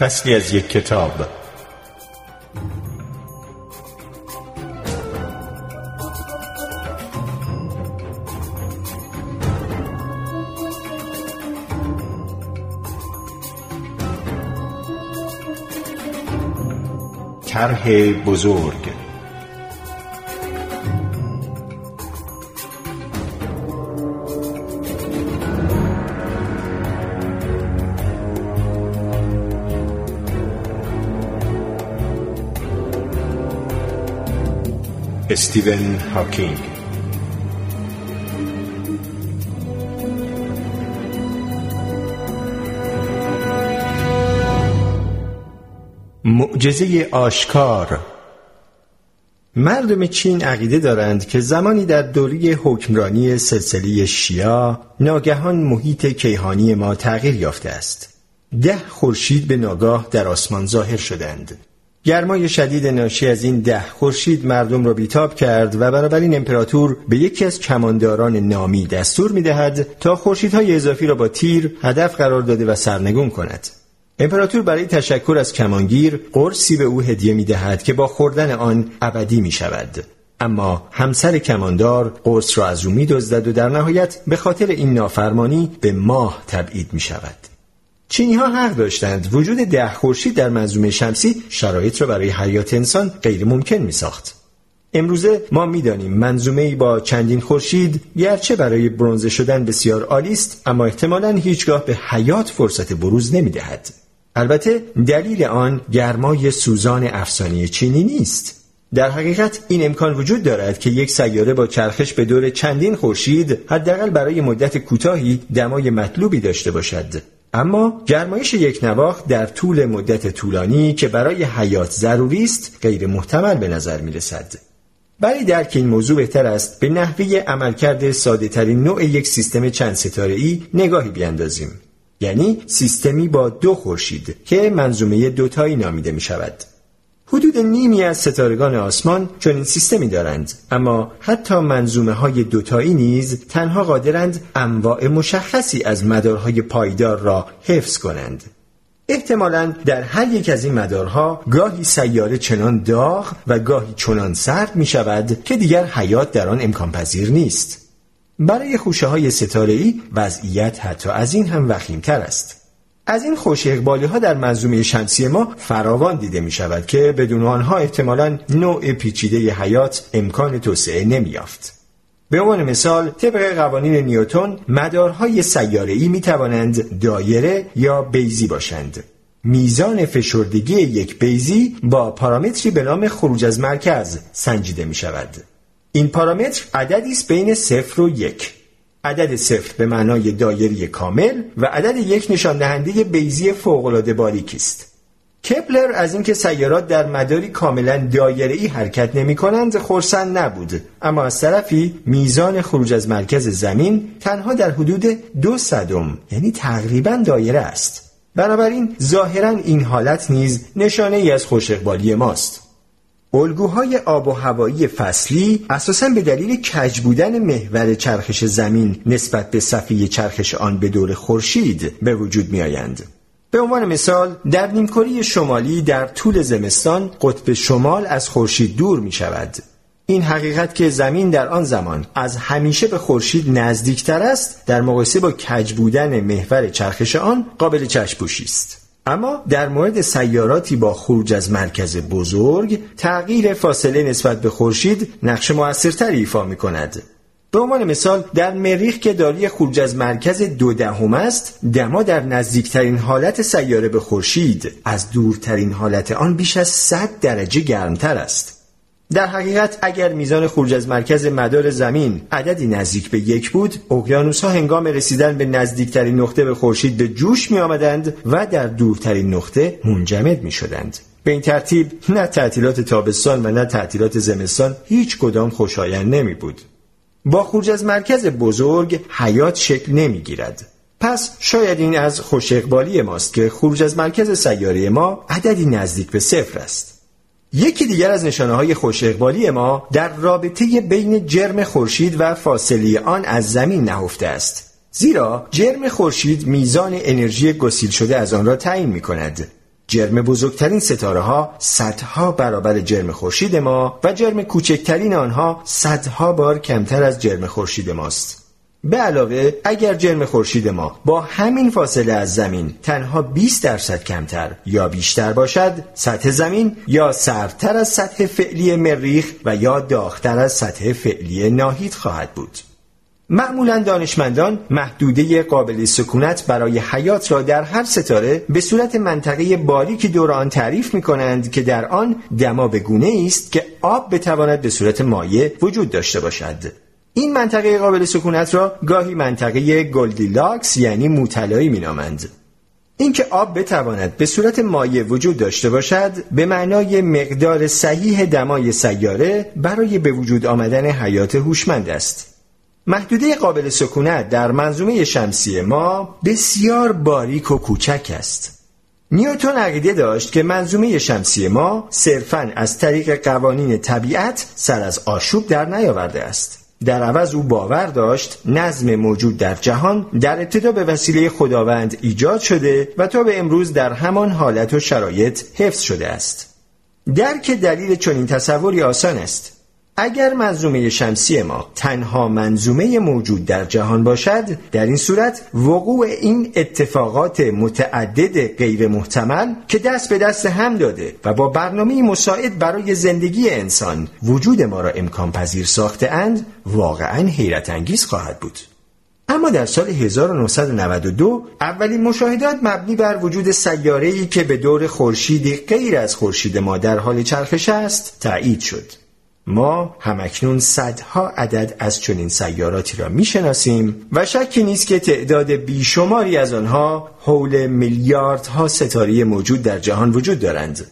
فصلی از یک کتاب. طرح بزرگ. استیون هاکینگ. معجزه آشکار. مردم چین عقیده دارند که زمانی در دوری حکمرانی سلسله شیا ناگهان محیط کیهانی ما تغییر یافته است. ده خورشید به ناگاه در آسمان ظاهر شدند. گرمای شدید ناشی از این ده خورشید مردم را بیتاب کرد و بنابراین امپراتور به یکی از کمانداران نامی دستور می‌دهد تا خورشیدهای اضافی را با تیر هدف قرار داده و سرنگون کند امپراتور برای تشکر از کمانگیر قرصی به او هدیه می دهد که با خوردن آن ابدی می شود. اما همسر کماندار قرص را از او می دزدد و در نهایت به خاطر این نافرمانی به ماه تبعید می شود. چینی ها حق داشتند وجود ده خورشید در منظومه شمسی شرایط را برای حیات انسان غیر ممکن می ساخت. امروزه ما می‌دانیم منظومه با چندین خورشید گرچه برای برونزه شدن بسیار عالی است اما احتمالا هیچگاه به حیات فرصت بروز نمی دهد. البته دلیل آن گرمای سوزان افسانه چینی نیست. در حقیقت این امکان وجود دارد که یک سیاره با چرخش به دور چندین خورشید حداقل برای مدت کوتاهی دمای مطلوبی داشته باشد اما گرمایش یک نواخت در طول مدت طولانی که برای حیات ضروری است غیر محتمل به نظر می رسد. برای درک این موضوع بهتر است به نحوه عملکرد ساده ترین نوع یک سیستم چند ستاره ای نگاهی بیاندازیم. یعنی سیستمی با دو خورشید که منظومه دوتایی نامیده می شود. حدود نیمی از ستارگان آسمان چنین سیستمی دارند. اما حتی منظومه های دوتایی نیز تنها قادرند انواع مشخصی از مدارهای پایدار را حفظ کنند. احتمالا در هر یک از این مدارها گاهی سیاره چنان داغ و گاهی چنان سرد می شود که دیگر حیات در آن امکان پذیر نیست. برای خوشه های ستاره ای وضعیت حتی از این هم وخیمتر است. از این خوش اقبالی ها در منظومه شمسی ما فراوان دیده می شود که بدون آنها احتمالا نوع پیچیده حیات امکان توسعه نمی یافت. به عنوان مثال طبق قوانین نیوتون مدارهای سیاره ای می توانند دایره یا بیزی باشند. میزان فشردگی یک بیزی با پارامتری به نام خروج از مرکز سنجیده می شود. این پارامتر عددی است بین صفر و یک عدد صفر به معنای دایری کامل و عدد یک نشان دهنده بیزی فوق‌العاده باریک است. کپلر از اینکه سیارات در مداری کاملا ای حرکت نمی کنند خورسند نبود. اما از طرفی میزان خروج از مرکز زمین تنها در حدود دو صدم یعنی تقریبا دایره است. بنابراین ظاهرا این حالت نیز نشانه ای از خوش ماست. الگوهای آب و هوایی فصلی اساسا به دلیل کج بودن محور چرخش زمین نسبت به صفحه چرخش آن به دور خورشید به وجود می آیند. به عنوان مثال در نیمکره شمالی در طول زمستان قطب شمال از خورشید دور می شود. این حقیقت که زمین در آن زمان از همیشه به خورشید نزدیکتر است در مقایسه با کج بودن محور چرخش آن قابل چشم است. اما در مورد سیاراتی با خروج از مرکز بزرگ تغییر فاصله نسبت به خورشید نقش موثرتری ایفا می کند. به عنوان مثال در مریخ که داری خروج از مرکز دو دهم است دما در نزدیکترین حالت سیاره به خورشید از دورترین حالت آن بیش از 100 درجه گرمتر است در حقیقت اگر میزان خروج از مرکز مدار زمین عددی نزدیک به یک بود اقیانوس ها هنگام رسیدن به نزدیکترین نقطه به خورشید به جوش می آمدند و در دورترین نقطه منجمد می شدند به این ترتیب نه تعطیلات تابستان و نه تعطیلات زمستان هیچ کدام خوشایند نمی بود با خروج از مرکز بزرگ حیات شکل نمی گیرد پس شاید این از خوش ماست که خروج از مرکز سیاره ما عددی نزدیک به صفر است. یکی دیگر از نشانه های خوش اقبالی ما در رابطه بین جرم خورشید و فاصله آن از زمین نهفته است زیرا جرم خورشید میزان انرژی گسیل شده از آن را تعیین می کند جرم بزرگترین ستاره ها صدها برابر جرم خورشید ما و جرم کوچکترین آنها صدها بار کمتر از جرم خورشید ماست. به علاوه اگر جرم خورشید ما با همین فاصله از زمین تنها 20 درصد کمتر یا بیشتر باشد سطح زمین یا سردتر از سطح فعلی مریخ و یا داغتر از سطح فعلی ناهید خواهد بود. معمولا دانشمندان محدوده قابل سکونت برای حیات را در هر ستاره به صورت منطقه باریک دور آن تعریف می کنند که در آن دما به گونه است که آب بتواند به صورت مایع وجود داشته باشد. این منطقه قابل سکونت را گاهی منطقه گلدیلاکس یعنی موتلایی مینامند. اینکه آب بتواند به صورت مایع وجود داشته باشد به معنای مقدار صحیح دمای سیاره برای به وجود آمدن حیات هوشمند است. محدوده قابل سکونت در منظومه شمسی ما بسیار باریک و کوچک است. نیوتون عقیده داشت که منظومه شمسی ما صرفاً از طریق قوانین طبیعت سر از آشوب در نیاورده است. در عوض او باور داشت نظم موجود در جهان در ابتدا به وسیله خداوند ایجاد شده و تا به امروز در همان حالت و شرایط حفظ شده است. درک دلیل چنین تصوری آسان است. اگر منظومه شمسی ما تنها منظومه موجود در جهان باشد در این صورت وقوع این اتفاقات متعدد غیر محتمل که دست به دست هم داده و با برنامه مساعد برای زندگی انسان وجود ما را امکان پذیر ساخته اند واقعا حیرت انگیز خواهد بود اما در سال 1992 اولین مشاهدات مبنی بر وجود سیاره‌ای که به دور خورشیدی غیر از خورشید ما در حال چرخش است تایید شد. ما همکنون صدها عدد از چنین سیاراتی را می‌شناسیم و شکی نیست که تعداد بیشماری از آنها حول میلیاردها ستاره موجود در جهان وجود دارند.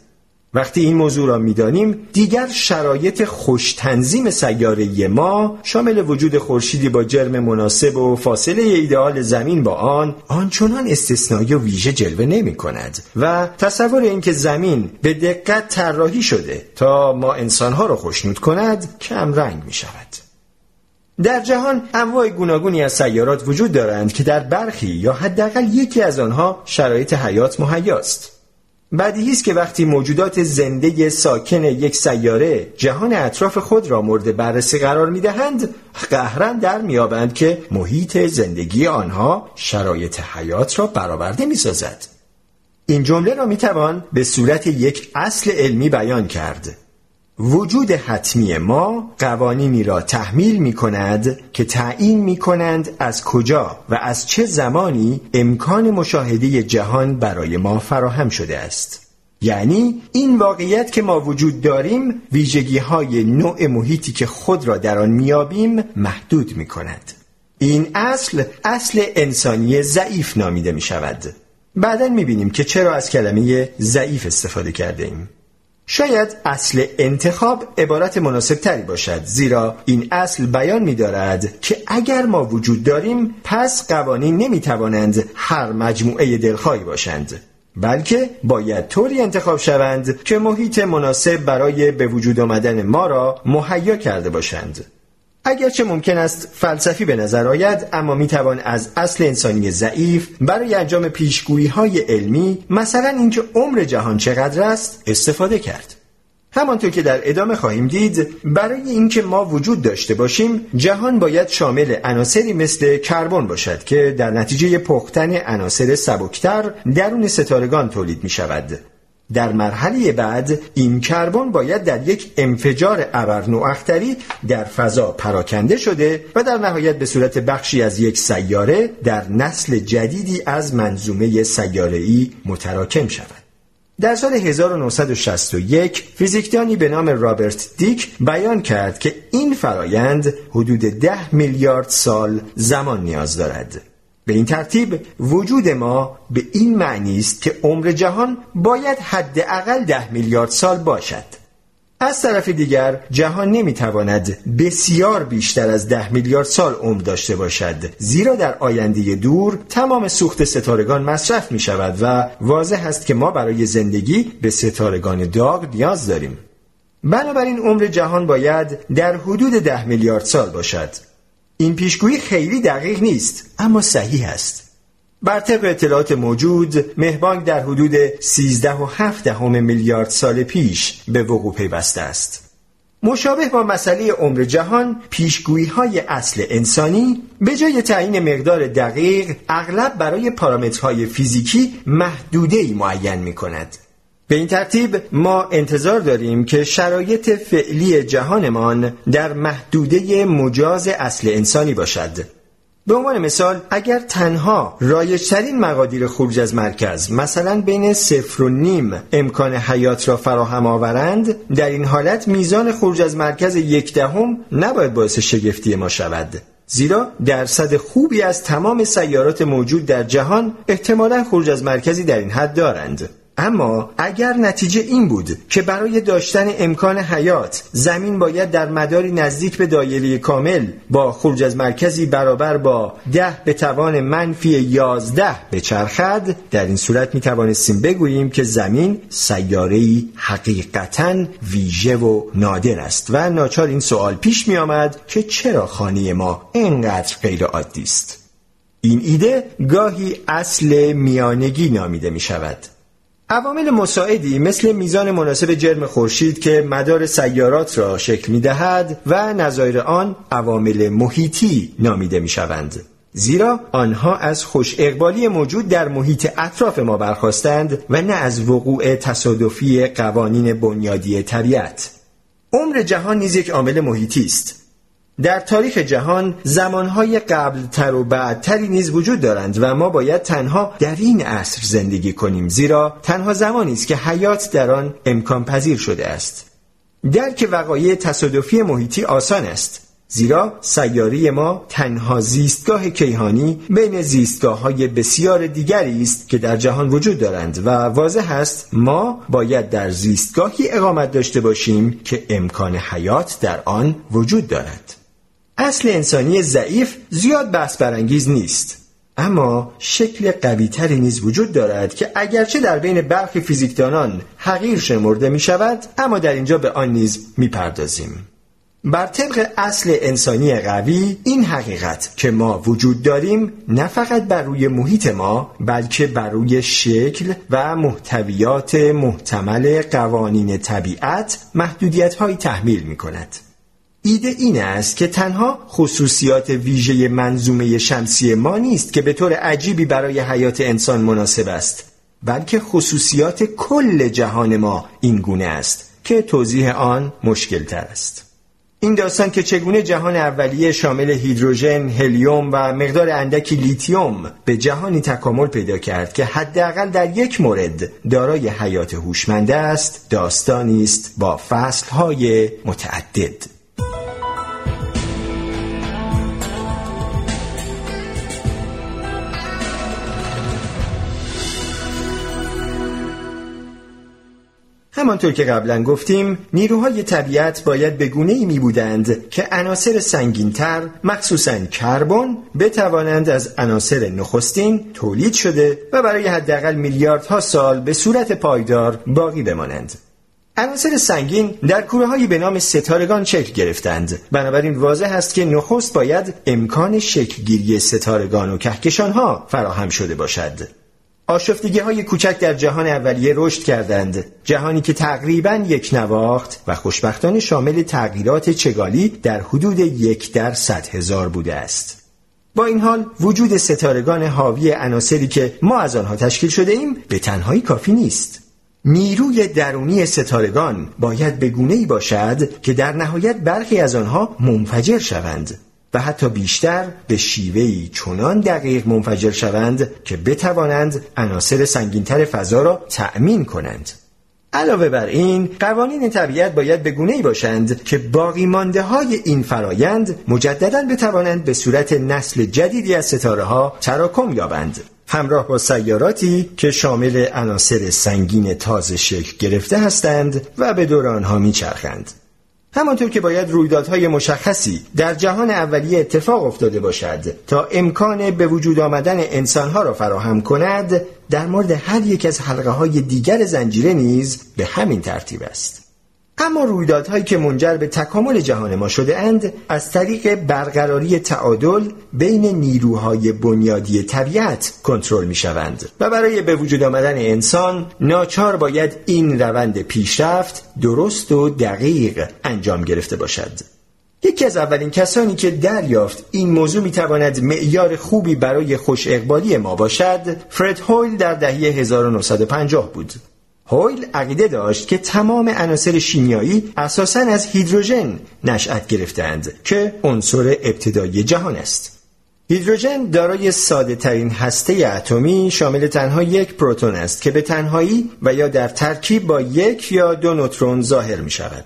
وقتی این موضوع را می‌دانیم دیگر شرایط خوش تنظیم سیاره ما شامل وجود خورشیدی با جرم مناسب و فاصله ایدئال زمین با آن آنچنان استثنایی و ویژه جلوه نمی کند و تصور اینکه زمین به دقت طراحی شده تا ما انسانها را خوشنود کند کم رنگ می شود در جهان انواع گوناگونی از سیارات وجود دارند که در برخی یا حداقل یکی از آنها شرایط حیات مهیاست. بدیهی است که وقتی موجودات زنده ساکن یک سیاره جهان اطراف خود را مورد بررسی قرار می‌دهند قهرا در میابند که محیط زندگی آنها شرایط حیات را برآورده می‌سازد. این جمله را می‌توان به صورت یک اصل علمی بیان کرد. وجود حتمی ما قوانینی را تحمیل می کند که تعیین می کنند از کجا و از چه زمانی امکان مشاهده جهان برای ما فراهم شده است. یعنی این واقعیت که ما وجود داریم ویژگی های نوع محیطی که خود را در آن میابیم محدود می کند. این اصل اصل انسانی ضعیف نامیده می شود. بعدا می بینیم که چرا از کلمه ضعیف استفاده کرده ایم. شاید اصل انتخاب عبارت مناسب تری باشد زیرا این اصل بیان می دارد که اگر ما وجود داریم پس قوانین نمی توانند هر مجموعه دلخواهی باشند بلکه باید طوری انتخاب شوند که محیط مناسب برای به وجود آمدن ما را مهیا کرده باشند. اگرچه ممکن است فلسفی به نظر آید اما می توان از اصل انسانی ضعیف برای انجام پیشگویی های علمی مثلا اینکه عمر جهان چقدر است استفاده کرد. همانطور که در ادامه خواهیم دید برای اینکه ما وجود داشته باشیم جهان باید شامل عناصری مثل کربن باشد که در نتیجه پختن عناصر سبکتر درون ستارگان تولید می شود در مرحله بعد این کربن باید در یک انفجار ابرنواختری در فضا پراکنده شده و در نهایت به صورت بخشی از یک سیاره در نسل جدیدی از منظومه سیاره‌ای متراکم شود. در سال 1961 فیزیکدانی به نام رابرت دیک بیان کرد که این فرایند حدود ده میلیارد سال زمان نیاز دارد. به این ترتیب وجود ما به این معنی است که عمر جهان باید حداقل ده میلیارد سال باشد. از طرف دیگر جهان نمی‌تواند بسیار بیشتر از ده میلیارد سال عمر داشته باشد. زیرا در آینده دور تمام سوخت ستارگان مصرف می شود و واضح است که ما برای زندگی به ستارگان داغ نیاز داریم. بنابراین عمر جهان باید در حدود ده میلیارد سال باشد. این پیشگویی خیلی دقیق نیست اما صحیح است بر طبق اطلاعات موجود مهبانگ در حدود 13 و 7 میلیارد سال پیش به وقوع پیوسته است مشابه با مسئله عمر جهان پیشگویی های اصل انسانی به جای تعیین مقدار دقیق اغلب برای پارامترهای فیزیکی محدوده معین می کند. به این ترتیب ما انتظار داریم که شرایط فعلی جهانمان در محدوده مجاز اصل انسانی باشد. به عنوان مثال اگر تنها رایجترین مقادیر خروج از مرکز مثلا بین صفر و نیم امکان حیات را فراهم آورند در این حالت میزان خروج از مرکز یک دهم نباید باعث شگفتی ما شود. زیرا درصد خوبی از تمام سیارات موجود در جهان احتمالا خروج از مرکزی در این حد دارند. اما اگر نتیجه این بود که برای داشتن امکان حیات زمین باید در مداری نزدیک به دایره کامل با خروج از مرکزی برابر با ده به توان منفی یازده بچرخد در این صورت می توانستیم بگوییم که زمین سیارهی حقیقتا ویژه و نادر است و ناچار این سوال پیش می آمد که چرا خانه ما اینقدر غیر عادی است. این ایده گاهی اصل میانگی نامیده می شود عوامل مساعدی مثل میزان مناسب جرم خورشید که مدار سیارات را شکل می دهد و نظایر آن عوامل محیطی نامیده می شوند. زیرا آنها از خوش اقبالی موجود در محیط اطراف ما برخواستند و نه از وقوع تصادفی قوانین بنیادی طبیعت. عمر جهان نیز یک عامل محیطی است در تاریخ جهان زمانهای قبلتر و بعدتری نیز وجود دارند و ما باید تنها در این عصر زندگی کنیم زیرا تنها زمانی است که حیات در آن امکان پذیر شده است. درک وقایع تصادفی محیطی آسان است زیرا سیاره ما تنها زیستگاه کیهانی بین زیستگاه های بسیار دیگری است که در جهان وجود دارند و واضح است ما باید در زیستگاهی اقامت داشته باشیم که امکان حیات در آن وجود دارد. اصل انسانی ضعیف زیاد بحث برانگیز نیست اما شکل قویتری نیز وجود دارد که اگرچه در بین برخی فیزیکدانان حقیر شمرده می شود اما در اینجا به آن نیز می پردازیم. بر طبق اصل انسانی قوی این حقیقت که ما وجود داریم نه فقط بر روی محیط ما بلکه بر روی شکل و محتویات محتمل قوانین طبیعت محدودیت هایی تحمیل می کند. ایده این است که تنها خصوصیات ویژه منظومه شمسی ما نیست که به طور عجیبی برای حیات انسان مناسب است بلکه خصوصیات کل جهان ما این گونه است که توضیح آن مشکل تر است این داستان که چگونه جهان اولیه شامل هیدروژن، هلیوم و مقدار اندکی لیتیوم به جهانی تکامل پیدا کرد که حداقل در یک مورد دارای حیات هوشمند است، داستانی است با فصلهای متعدد. همانطور که قبلا گفتیم نیروهای طبیعت باید به گونه ای می بودند که عناصر سنگینتر مخصوصا کربن بتوانند از عناصر نخستین تولید شده و برای حداقل میلیاردها سال به صورت پایدار باقی بمانند. عناصر سنگین در کوره به نام ستارگان شکل گرفتند. بنابراین واضح است که نخست باید امکان شکلگیری ستارگان و کهکشان ها فراهم شده باشد. آشفتگی های کوچک در جهان اولیه رشد کردند. جهانی که تقریبا یک نواخت و خوشبختانه شامل تغییرات چگالی در حدود یک در صد هزار بوده است. با این حال وجود ستارگان حاوی عناصری که ما از آنها تشکیل شده ایم به تنهایی کافی نیست. نیروی درونی ستارگان باید به گونه ای باشد که در نهایت برخی از آنها منفجر شوند. و حتی بیشتر به شیوهی چنان دقیق منفجر شوند که بتوانند عناصر سنگینتر فضا را تأمین کنند. علاوه بر این قوانین طبیعت باید به گونه ای باشند که باقی مانده های این فرایند مجددا بتوانند به صورت نسل جدیدی از ستاره ها تراکم یابند. همراه با سیاراتی که شامل عناصر سنگین تازه شکل گرفته هستند و به دور آنها میچرخند. همانطور که باید رویدادهای مشخصی در جهان اولیه اتفاق افتاده باشد تا امکان به وجود آمدن انسانها را فراهم کند در مورد هر یک از حلقه های دیگر زنجیره نیز به همین ترتیب است. اما رویدادهایی که منجر به تکامل جهان ما شده اند از طریق برقراری تعادل بین نیروهای بنیادی طبیعت کنترل می شوند. و برای به وجود آمدن انسان ناچار باید این روند پیشرفت درست و دقیق انجام گرفته باشد. یکی از اولین کسانی که دریافت این موضوع می تواند معیار خوبی برای خوش اقبالی ما باشد فرد هویل در دهه 1950 بود. هویل عقیده داشت که تمام عناصر شیمیایی اساساً از هیدروژن نشأت گرفتند که عنصر ابتدایی جهان است. هیدروژن دارای ساده ترین هسته اتمی شامل تنها یک پروتون است که به تنهایی و یا در ترکیب با یک یا دو نوترون ظاهر می شود.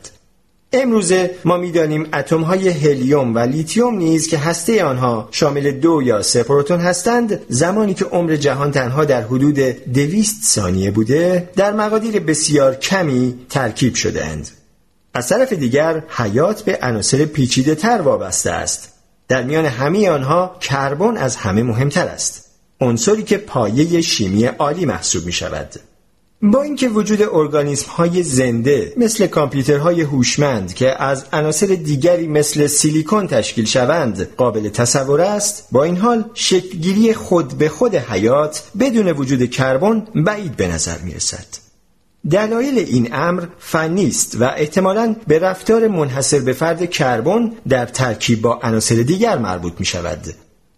امروزه ما می‌دانیم اتم های هلیوم و لیتیوم نیز که هسته آنها شامل دو یا سه پروتون هستند زمانی که عمر جهان تنها در حدود دویست ثانیه بوده در مقادیر بسیار کمی ترکیب شده اند. از طرف دیگر حیات به عناصر پیچیده تر وابسته است. در میان همه آنها کربن از همه مهمتر است. عنصری که پایه شیمی عالی محسوب می شود با اینکه وجود ارگانیسم های زنده مثل کامپیوترهای هوشمند که از عناصر دیگری مثل سیلیکون تشکیل شوند قابل تصور است با این حال شکلگیری خود به خود حیات بدون وجود کربن بعید به نظر می رسد. دلایل این امر فنی است و احتمالاً به رفتار منحصر به فرد کربن در ترکیب با عناصر دیگر مربوط می شود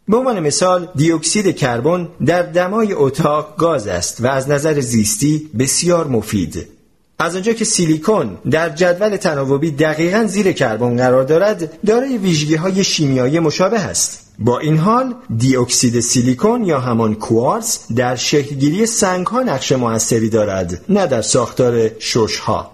به عنوان مثال دیوکسید کربن در دمای اتاق گاز است و از نظر زیستی بسیار مفید. از آنجا که سیلیکون در جدول تناوبی دقیقا زیر کربن قرار دارد دارای ویژگی های شیمیایی مشابه است. با این حال دیوکسید سیلیکون یا همان کوارتز در شکلگیری سنگ ها نقش موثری دارد نه در ساختار شش ها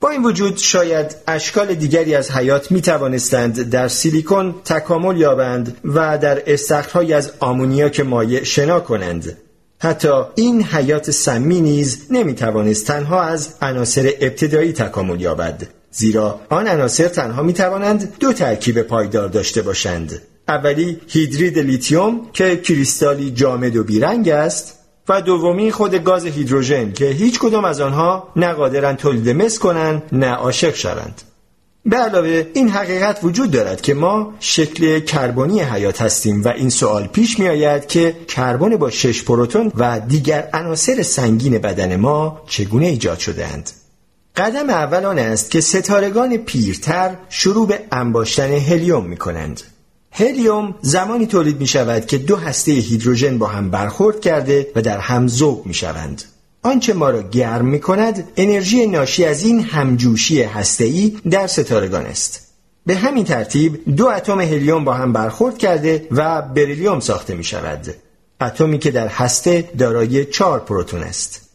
با این وجود شاید اشکال دیگری از حیات می توانستند در سیلیکون تکامل یابند و در استخرهای از آمونیاک مایع شنا کنند. حتی این حیات سمی نیز نمی توانست تنها از عناصر ابتدایی تکامل یابد زیرا آن عناصر تنها می توانند دو ترکیب پایدار داشته باشند. اولی هیدرید لیتیوم که کریستالی جامد و بیرنگ است. و دومی خود گاز هیدروژن که هیچ کدام از آنها نه قادرن تولید مس کنند نه عاشق شوند به علاوه این حقیقت وجود دارد که ما شکل کربنی حیات هستیم و این سوال پیش می آید که کربن با شش پروتون و دیگر عناصر سنگین بدن ما چگونه ایجاد شده اند؟ قدم اول آن است که ستارگان پیرتر شروع به انباشتن هلیوم می کنند. هلیوم زمانی تولید می شود که دو هسته هیدروژن با هم برخورد کرده و در هم ذوب می شوند. آنچه ما را گرم می کند انرژی ناشی از این همجوشی هسته‌ای در ستارگان است. به همین ترتیب دو اتم هلیوم با هم برخورد کرده و بریلیوم ساخته می شود. اتمی که در هسته دارای چهار پروتون است.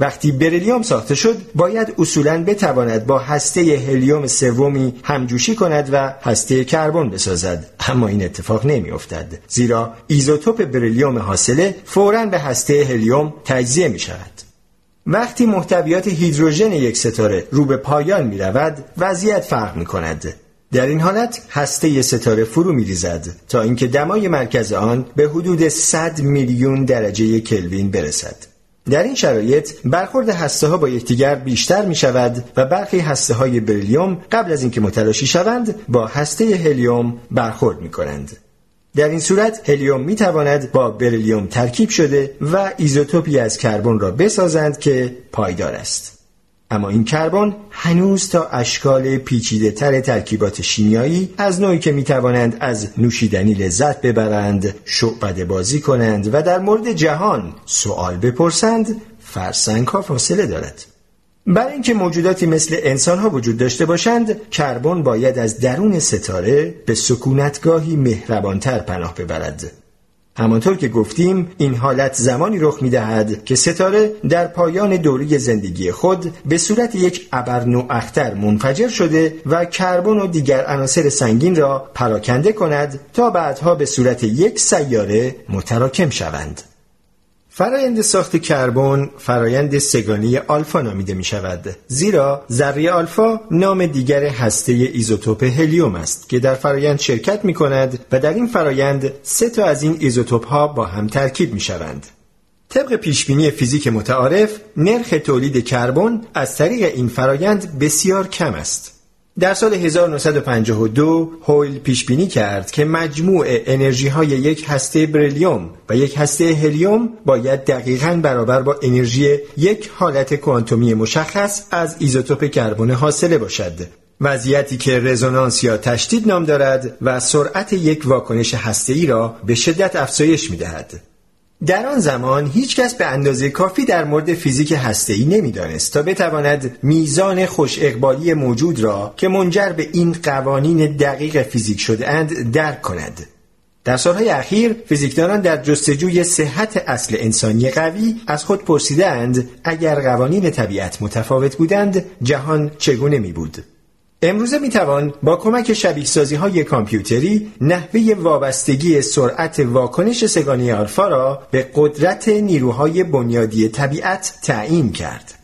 وقتی بریلیوم ساخته شد باید اصولا بتواند با هسته هلیوم سومی همجوشی کند و هسته کربن بسازد. اما این اتفاق نمی افتد زیرا ایزوتوپ بریلیوم حاصله فورا به هسته هلیوم تجزیه می شود وقتی محتویات هیدروژن یک ستاره رو به پایان می رود وضعیت فرق می کند در این حالت هسته ستاره فرو می ریزد تا اینکه دمای مرکز آن به حدود 100 میلیون درجه کلوین برسد. در این شرایط برخورد هسته ها با یکدیگر بیشتر می شود و برخی هسته های بریلیوم قبل از اینکه متلاشی شوند با هسته هلیوم برخورد می کنند. در این صورت هلیوم می تواند با بریلیوم ترکیب شده و ایزوتوپی از کربن را بسازند که پایدار است. اما این کربن هنوز تا اشکال پیچیده تر ترکیبات شیمیایی از نوعی که می‌توانند از نوشیدنی لذت ببرند شعبده بازی کنند و در مورد جهان سوال بپرسند فرسنگ ها فاصله دارد. برای اینکه موجوداتی مثل انسان ها وجود داشته باشند کربن باید از درون ستاره به سکونتگاهی مهربانتر پناه ببرد. همانطور که گفتیم این حالت زمانی رخ می دهد که ستاره در پایان دوری زندگی خود به صورت یک ابر اختر منفجر شده و کربن و دیگر عناصر سنگین را پراکنده کند تا بعدها به صورت یک سیاره متراکم شوند. فرایند ساخت کربن فرایند سه‌گانه‌ی آلفا نامیده می شود زیرا ذره آلفا نام دیگر هسته ایزوتوپ هلیوم است که در فرایند شرکت می کند و در این فرایند سه تا از این ایزوتوپ ها با هم ترکیب می شوند طبق پیشبینی فیزیک متعارف نرخ تولید کربن از طریق این فرایند بسیار کم است. در سال 1952 هویل پیش بینی کرد که مجموع انرژی های یک هسته بریلیوم و یک هسته هلیوم باید دقیقا برابر با انرژی یک حالت کوانتومی مشخص از ایزوتوپ کربن حاصله باشد وضعیتی که رزونانس یا تشدید نام دارد و سرعت یک واکنش ای را به شدت افزایش می دهد. در آن زمان هیچ کس به اندازه کافی در مورد فیزیک هسته‌ای نمی‌دانست تا بتواند میزان خوش اقبالی موجود را که منجر به این قوانین دقیق فیزیک شده اند درک کند. در سالهای اخیر فیزیکدانان در جستجوی صحت اصل انسانی قوی از خود پرسیدند اگر قوانین طبیعت متفاوت بودند جهان چگونه می بود؟ امروزه می توان با کمک شبیه سازی های کامپیوتری نحوه وابستگی سرعت واکنش سگانه آلفا را به قدرت نیروهای بنیادی طبیعت تعیین کرد.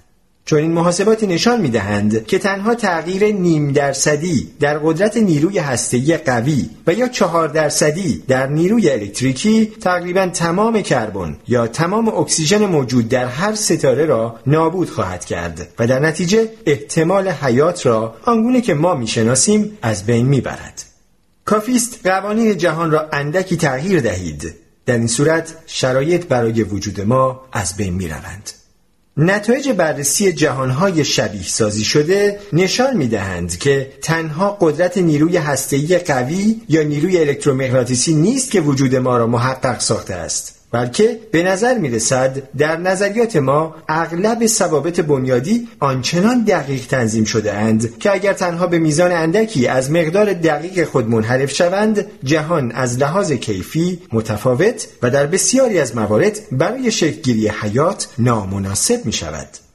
چون این محاسباتی نشان می دهند که تنها تغییر نیم درصدی در قدرت نیروی هسته‌ای قوی و یا چهار درصدی در نیروی الکتریکی تقریبا تمام کربن یا تمام اکسیژن موجود در هر ستاره را نابود خواهد کرد و در نتیجه احتمال حیات را آنگونه که ما می‌شناسیم از بین می‌برد. کافیست قوانین جهان را اندکی تغییر دهید در این صورت شرایط برای وجود ما از بین می روند. نتایج بررسی جهانهای شبیه سازی شده نشان می دهند که تنها قدرت نیروی هسته‌ای قوی یا نیروی الکترومغناطیسی نیست که وجود ما را محقق ساخته است. بلکه به نظر می رسد در نظریات ما اغلب ثوابت بنیادی آنچنان دقیق تنظیم شده اند که اگر تنها به میزان اندکی از مقدار دقیق خود منحرف شوند جهان از لحاظ کیفی متفاوت و در بسیاری از موارد برای شکلگیری حیات نامناسب می شود.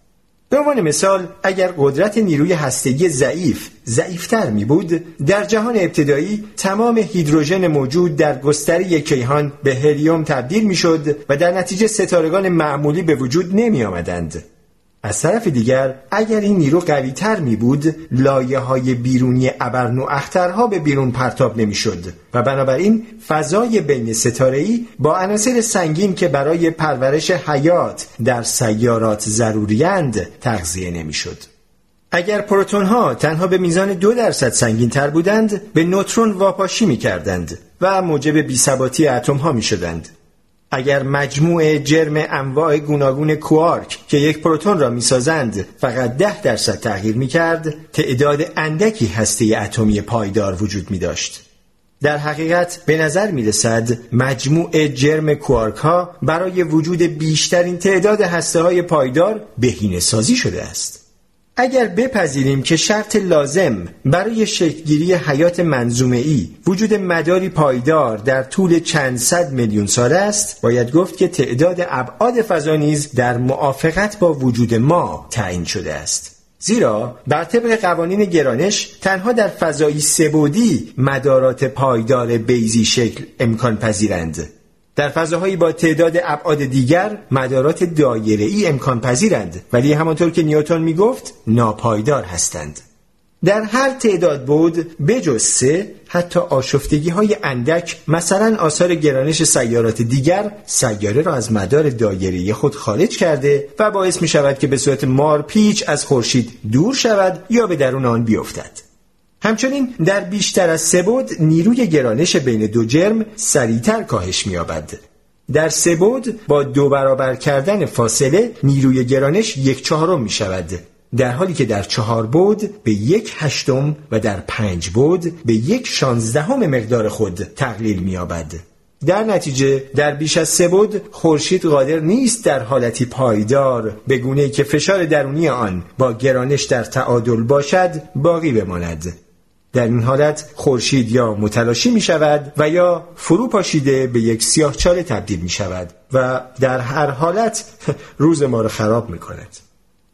به عنوان مثال اگر قدرت نیروی هستگی ضعیف ضعیفتر می بود در جهان ابتدایی تمام هیدروژن موجود در گستری کیهان به هلیوم تبدیل می شد و در نتیجه ستارگان معمولی به وجود نمی آمدند. از طرف دیگر اگر این نیرو قوی تر می بود لایه های بیرونی ابرنو اخترها به بیرون پرتاب نمی شد و بنابراین فضای بین ستارهی با عناصر سنگین که برای پرورش حیات در سیارات ضروریند تغذیه نمی شد. اگر پروتون ها تنها به میزان دو درصد سنگین تر بودند به نوترون واپاشی می کردند و موجب بیثباتی اتم ها می شدند. اگر مجموع جرم انواع گوناگون کوارک که یک پروتون را می‌سازند فقط ده درصد تغییر می کرد تعداد اندکی هسته اتمی پایدار وجود می داشت. در حقیقت به نظر می رسد مجموع جرم کوارک ها برای وجود بیشترین تعداد هسته های پایدار بهینه سازی شده است. اگر بپذیریم که شرط لازم برای شکلگیری حیات منظومه ای وجود مداری پایدار در طول چند صد میلیون سال است باید گفت که تعداد ابعاد فضا نیز در موافقت با وجود ما تعیین شده است. زیرا بر طبق قوانین گرانش تنها در فضایی سبودی مدارات پایدار بیزی شکل امکان پذیرند در فضاهایی با تعداد ابعاد دیگر مدارات دایره ای امکان پذیرند ولی همانطور که نیوتن می گفت ناپایدار هستند. در هر تعداد بود بجز سه حتی آشفتگی های اندک مثلا آثار گرانش سیارات دیگر سیاره را از مدار دایره خود خارج کرده و باعث می شود که به صورت مارپیچ از خورشید دور شود یا به درون آن بیفتد. همچنین در بیشتر از سبود نیروی گرانش بین دو جرم سریعتر کاهش می‌یابد. در سبود با دو برابر کردن فاصله نیروی گرانش یک چهارم می شود در حالی که در چهار بود به یک هشتم و در پنج بود به یک شانزدهم مقدار خود تقلیل می‌یابد. در نتیجه در بیش از سه بود خورشید قادر نیست در حالتی پایدار به گونه که فشار درونی آن با گرانش در تعادل باشد باقی بماند در این حالت خورشید یا متلاشی می شود و یا فرو پاشیده به یک سیاهچاله تبدیل می شود و در هر حالت روز ما را خراب می کند.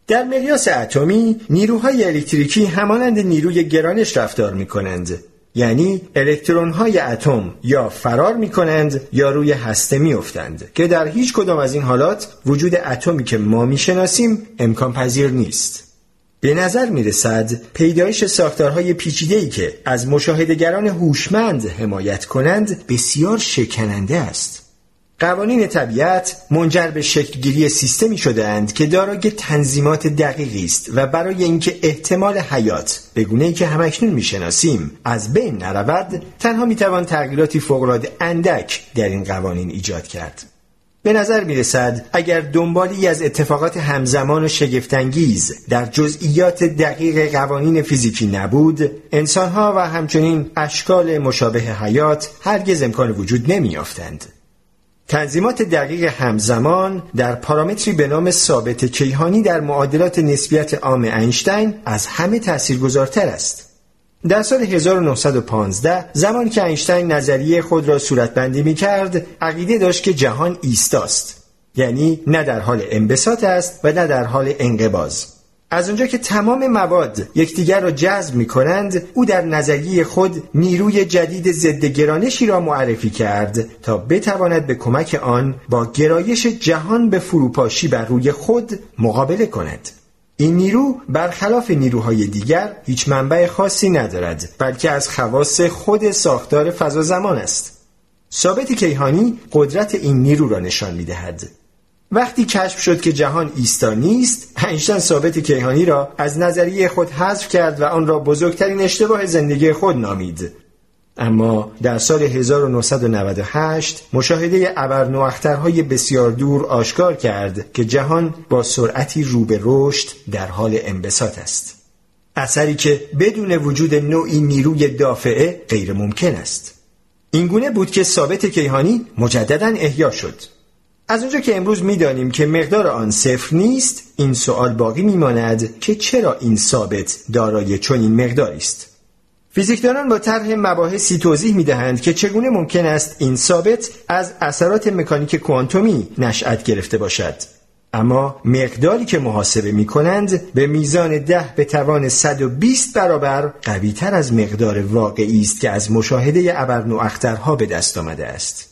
در مقیاس اتمی نیروهای الکتریکی همانند نیروی گرانش رفتار می کنند یعنی الکترون های اتم یا فرار می کنند یا روی هسته می افتند که در هیچ کدام از این حالات وجود اتمی که ما می شناسیم امکان پذیر نیست به نظر می رسد پیدایش ساختارهای پیچیده‌ای که از مشاهدگران هوشمند حمایت کنند بسیار شکننده است. قوانین طبیعت منجر به شکلگیری سیستمی شدهاند که دارای تنظیمات دقیقی است و برای اینکه احتمال حیات به گونه‌ای که همکنون می‌شناسیم از بین نرود تنها می‌توان تغییراتی فوق‌العاده اندک در این قوانین ایجاد کرد به نظر می رسد اگر دنبالی از اتفاقات همزمان و شگفتانگیز در جزئیات دقیق قوانین فیزیکی نبود انسانها و همچنین اشکال مشابه حیات هرگز امکان وجود نمی یافتند. تنظیمات دقیق همزمان در پارامتری به نام ثابت کیهانی در معادلات نسبیت عام اینشتین از همه تاثیرگذارتر است. در سال 1915 زمانی که اینشتین نظریه خود را صورتبندی می کرد عقیده داشت که جهان ایستاست. یعنی نه در حال انبساط است و نه در حال انقباز از اونجا که تمام مواد یکدیگر را جذب می کنند او در نظریه خود نیروی جدید ضد گرانشی را معرفی کرد تا بتواند به کمک آن با گرایش جهان به فروپاشی بر روی خود مقابله کند. این نیرو برخلاف نیروهای دیگر هیچ منبع خاصی ندارد بلکه از خواص خود ساختار فضا زمان است. ثابت کیهانی قدرت این نیرو را نشان می‌دهد. وقتی کشف شد که جهان ایستا نیست اینشتین ثابت کیهانی را از نظریه خود حذف کرد و آن را بزرگترین اشتباه زندگی خود نامید. اما در سال 1998 مشاهده ابرنواخترهای بسیار دور آشکار کرد که جهان با سرعتی رو به رشد در حال انبساط است. اثری که بدون وجود نوعی نیروی دافعه غیر ممکن است. اینگونه بود که ثابت کیهانی مجددا احیا شد. از اونجا که امروز می‌دانیم که مقدار آن صفر نیست این سوال باقی میماند که چرا این ثابت دارای چنین مقداری است. فیزیکدانان با طرح مباحثی توضیح می دهند که چگونه ممکن است این ثابت از اثرات مکانیک کوانتومی نشأت گرفته باشد. اما مقداری که محاسبه می کنند به میزان ده به توان 120 برابر قوی تر از مقدار واقعی است که از مشاهده ابرنواخترها به دست آمده است.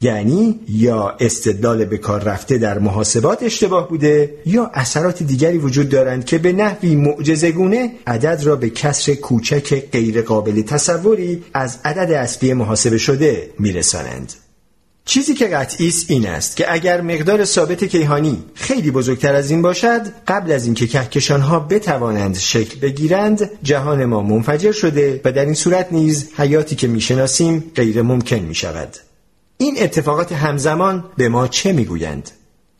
یعنی یا استدلال به کار رفته در محاسبات اشتباه بوده یا اثرات دیگری وجود دارند که به نحوی معجزگونه عدد را به کسر کوچک غیر قابل تصوری از عدد اصلی محاسبه شده میرسانند. چیزی که قطعی است این است که اگر مقدار ثابت کیهانی خیلی بزرگتر از این باشد قبل از اینکه کهکشان ها بتوانند شکل بگیرند جهان ما منفجر شده و در این صورت نیز حیاتی که می‌شناسیم غیر ممکن می شود. این اتفاقات همزمان به ما چه می‌گویند؟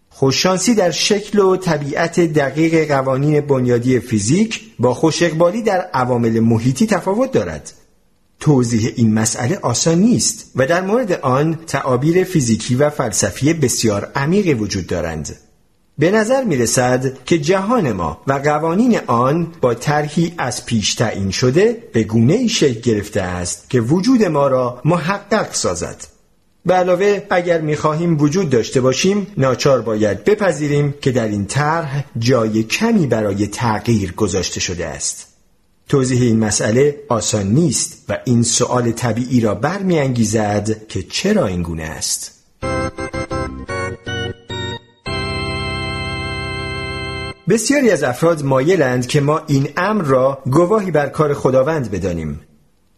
خوششانسی در شکل و طبیعت دقیق قوانین بنیادی فیزیک با خوش در عوامل محیطی تفاوت دارد. توضیح این مسئله آسان نیست و در مورد آن تعابیر فیزیکی و فلسفی بسیار عمیقی وجود دارند. به نظر می رسد که جهان ما و قوانین آن با طرحی از پیش تعیین شده به گونه شکل گرفته است که وجود ما را محقق سازد. به علاوه اگر می‌خواهیم وجود داشته باشیم ناچار باید بپذیریم که در این طرح جای کمی برای تغییر گذاشته شده است. توضیح این مسئله آسان نیست و این سؤال طبیعی را برمیانگیزد که چرا این گونه است. بسیاری از افراد مایلند که ما این امر را گواهی بر کار خداوند بدانیم.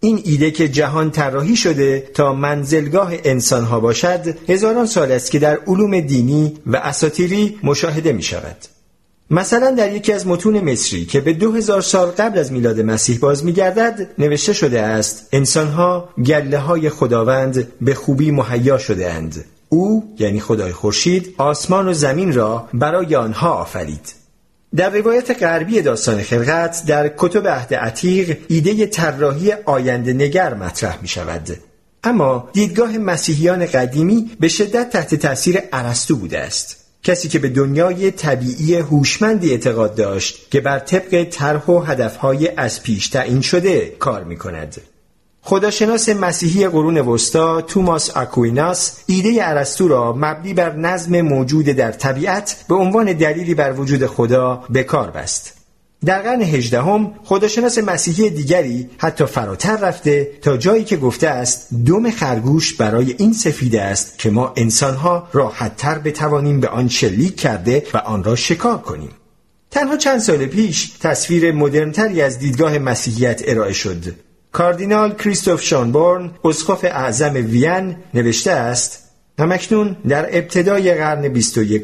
این ایده که جهان طراحی شده تا منزلگاه انسانها باشد هزاران سال است که در علوم دینی و اساتیری مشاهده می شود. مثلا در یکی از متون مصری که به دو هزار سال قبل از میلاد مسیح باز میگردد نوشته شده است انسانها گله های خداوند به خوبی مهیا شده اند او یعنی خدای خورشید آسمان و زمین را برای آنها آفرید در روایت غربی داستان خلقت در کتب عهد عتیق ایده طراحی آینده نگر مطرح می شود اما دیدگاه مسیحیان قدیمی به شدت تحت تاثیر ارسطو بوده است. کسی که به دنیای طبیعی هوشمندی اعتقاد داشت که بر طبق طرح و هدفهای از پیش تعیین شده کار می کند خداشناس مسیحی قرون وسطا توماس آکویناس ایده ارسطو را مبنی بر نظم موجود در طبیعت به عنوان دلیلی بر وجود خدا به کار بست. در قرن هجدهم خداشناس مسیحی دیگری حتی فراتر رفته تا جایی که گفته است دم خرگوش برای این سفیده است که ما انسانها راحتتر بتوانیم به آن شلیک کرده و آن را شکار کنیم. تنها چند سال پیش تصویر مدرنتری از دیدگاه مسیحیت ارائه شد کاردینال کریستوف شانبورن اسقف اعظم وین نوشته است همکنون در ابتدای قرن 21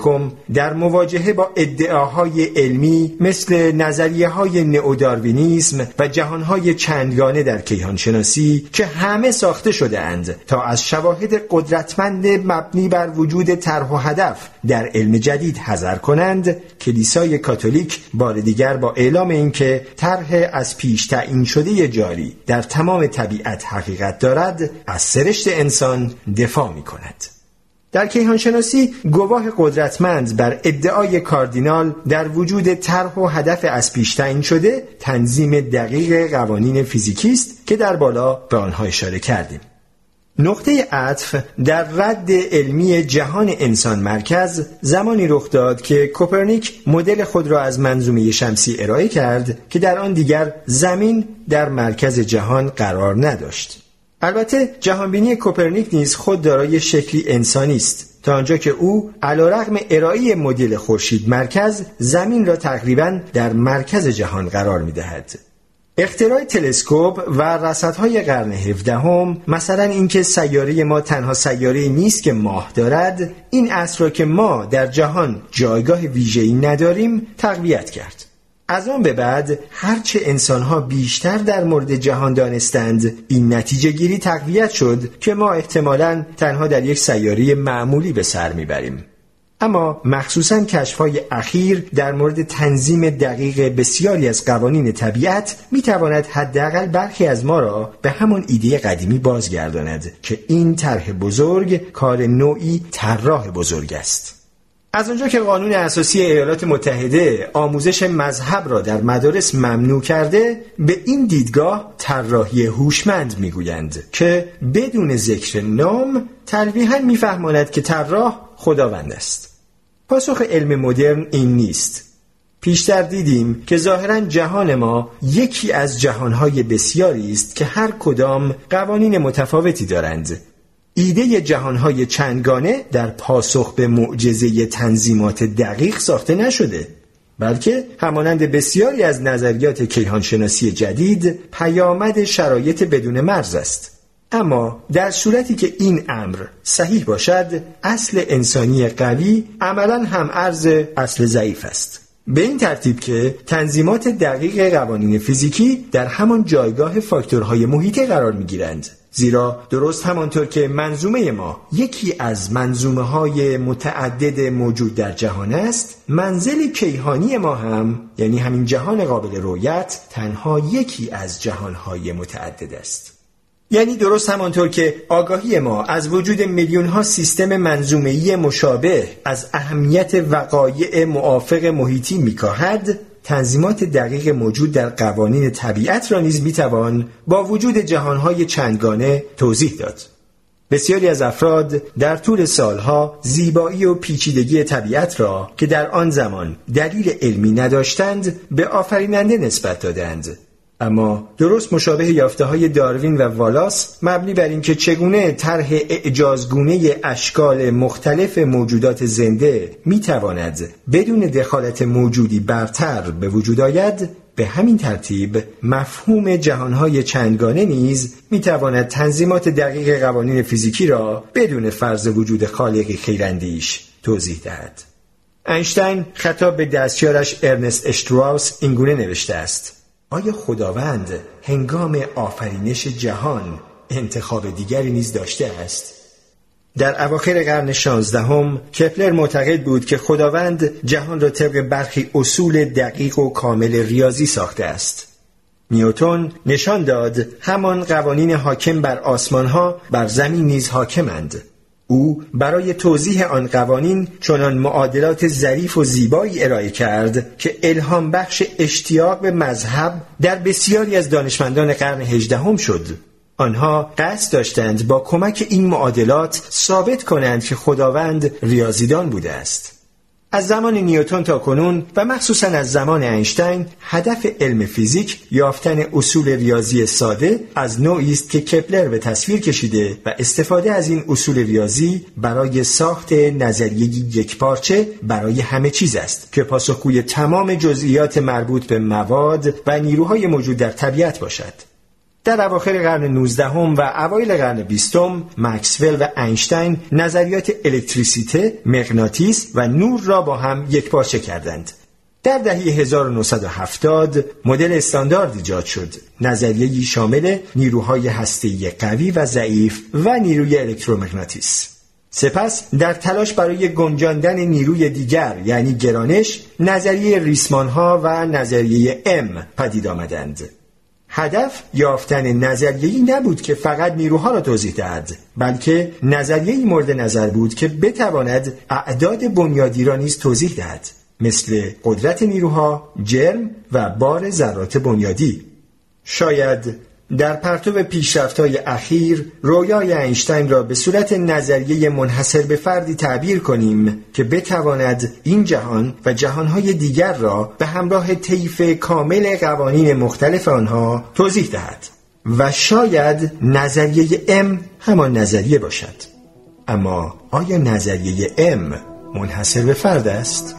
در مواجهه با ادعاهای علمی مثل نظریه های نئوداروینیسم و جهانهای چندگانه در کیهانشناسی که همه ساخته شده اند تا از شواهد قدرتمند مبنی بر وجود طرح و هدف در علم جدید حذر کنند کلیسای کاتولیک بار دیگر با اعلام اینکه طرح از پیش تعیین شده جاری در تمام طبیعت حقیقت دارد از سرشت انسان دفاع می کند. در کیهانشناسی گواه قدرتمند بر ادعای کاردینال در وجود طرح و هدف از پیش تعیین شده تنظیم دقیق قوانین فیزیکی است که در بالا به آنها اشاره کردیم نقطه عطف در رد علمی جهان انسان مرکز زمانی رخ داد که کوپرنیک مدل خود را از منظومه شمسی ارائه کرد که در آن دیگر زمین در مرکز جهان قرار نداشت البته جهانبینی کوپرنیک نیز خود دارای شکلی انسانی است تا آنجا که او علیرغم ارائه مدل خورشید مرکز زمین را تقریبا در مرکز جهان قرار می دهد. اختراع تلسکوپ و رصدهای قرن هفدهم مثلا اینکه سیاره ما تنها سیاره نیست که ماه دارد این اصل را که ما در جهان جایگاه ویژه‌ای نداریم تقویت کرد. از آن به بعد هرچه انسانها بیشتر در مورد جهان دانستند این نتیجه گیری تقویت شد که ما احتمالا تنها در یک سیاره معمولی به سر می‌بریم. اما مخصوصا های اخیر در مورد تنظیم دقیق بسیاری از قوانین طبیعت می تواند حداقل برخی از ما را به همان ایده قدیمی بازگرداند که این طرح بزرگ کار نوعی طراح بزرگ است. از آنجا که قانون اساسی ایالات متحده آموزش مذهب را در مدارس ممنوع کرده به این دیدگاه طراحی هوشمند می‌گویند که بدون ذکر نام تلویحا میفهماند که طراح خداوند است. پاسخ علم مدرن این نیست. پیشتر دیدیم که ظاهرا جهان ما یکی از جهانهای بسیاری است که هر کدام قوانین متفاوتی دارند. ایده جهانهای چندگانه در پاسخ به معجزه تنظیمات دقیق ساخته نشده بلکه همانند بسیاری از نظریات کیهانشناسی جدید پیامد شرایط بدون مرز است. اما در صورتی که این امر صحیح باشد اصل انسانی قوی عملا هم ارز اصل ضعیف است. به این ترتیب که تنظیمات دقیق قوانین فیزیکی در همان جایگاه فاکتورهای محیطی قرار می گیرند زیرا درست همانطور که منظومه ما یکی از منظومه های متعدد موجود در جهان است منزل کیهانی ما هم یعنی همین جهان قابل رویت تنها یکی از جهانهای متعدد است. یعنی درست همانطور که آگاهی ما از وجود میلیون ها سیستم منظومه‌ای مشابه از اهمیت وقایع موافق محیطی میکاهد تنظیمات دقیق موجود در قوانین طبیعت را نیز می‌توان با وجود جهانهای چندگانه توضیح داد. بسیاری از افراد در طول سالها زیبایی و پیچیدگی طبیعت را که در آن زمان دلیل علمی نداشتند به آفریننده نسبت دادند. اما درست مشابه یافته های داروین و والاس مبنی بر اینکه چگونه طرح اعجازگونه اشکال مختلف موجودات زنده می تواند بدون دخالت موجودی برتر به وجود آید به همین ترتیب مفهوم جهانهای چندگانه نیز می تواند تنظیمات دقیق قوانین فیزیکی را بدون فرض وجود خالقی خیراندیش توضیح دهد. اینشتین خطاب به دستیارش ارنست اشتراوس اینگونه نوشته است آیا خداوند هنگام آفرینش جهان انتخاب دیگری نیز داشته است؟ در اواخر قرن شانزدهم کپلر معتقد بود که خداوند جهان را طبق برخی اصول دقیق و کامل ریاضی ساخته است. نیوتون نشان داد همان قوانین حاکم بر آسمانها بر زمین نیز حاکمند. او برای توضیح آن قوانین چنان معادلات ظریف و زیبایی ارائه کرد که الهام بخش اشتیاق به مذهب در بسیاری از دانشمندان قرن هجدهم شد. آنها قصد داشتند با کمک این معادلات ثابت کنند که خداوند ریاضیدان بوده است. از زمان نیوتن تا کنون و مخصوصا از زمان اینشتین هدف علم فیزیک یافتن اصول ریاضی ساده از نوعی است که کپلر به تصویر کشیده و استفاده از این اصول ریاضی برای ساخت نظریه یکپارچه برای همه چیز است که پاسخگوی تمام جزئیات مربوط به مواد و نیروهای موجود در طبیعت باشد. در اواخر قرن 19 هم و اوایل قرن 20 مکسول و اینشتین نظریات الکتریسیته، مغناطیس و نور را با هم یکپارچه کردند. در دهه 1970 مدل استاندارد ایجاد شد. نظریه‌ای شامل نیروهای هسته‌ای قوی و ضعیف و نیروی الکترومغناطیس. سپس در تلاش برای گنجاندن نیروی دیگر یعنی گرانش نظریه ریسمان ها و نظریه ام پدید آمدند. هدف یافتن نظریه‌ای نبود که فقط نیروها را توضیح دهد بلکه نظریه‌ای مورد نظر بود که بتواند اعداد بنیادی را نیز توضیح دهد مثل قدرت نیروها، جرم و بار ذرات بنیادی. شاید در پرتو پیشرفت‌های اخیر رویای اینشتین را به صورت نظریه منحصر به فردی تعبیر کنیم که بتواند این جهان و جهانهای دیگر را به همراه طیف کامل قوانین مختلف آنها توضیح دهد و شاید نظریه ام همان نظریه باشد اما آیا نظریه ام منحصر به فرد است؟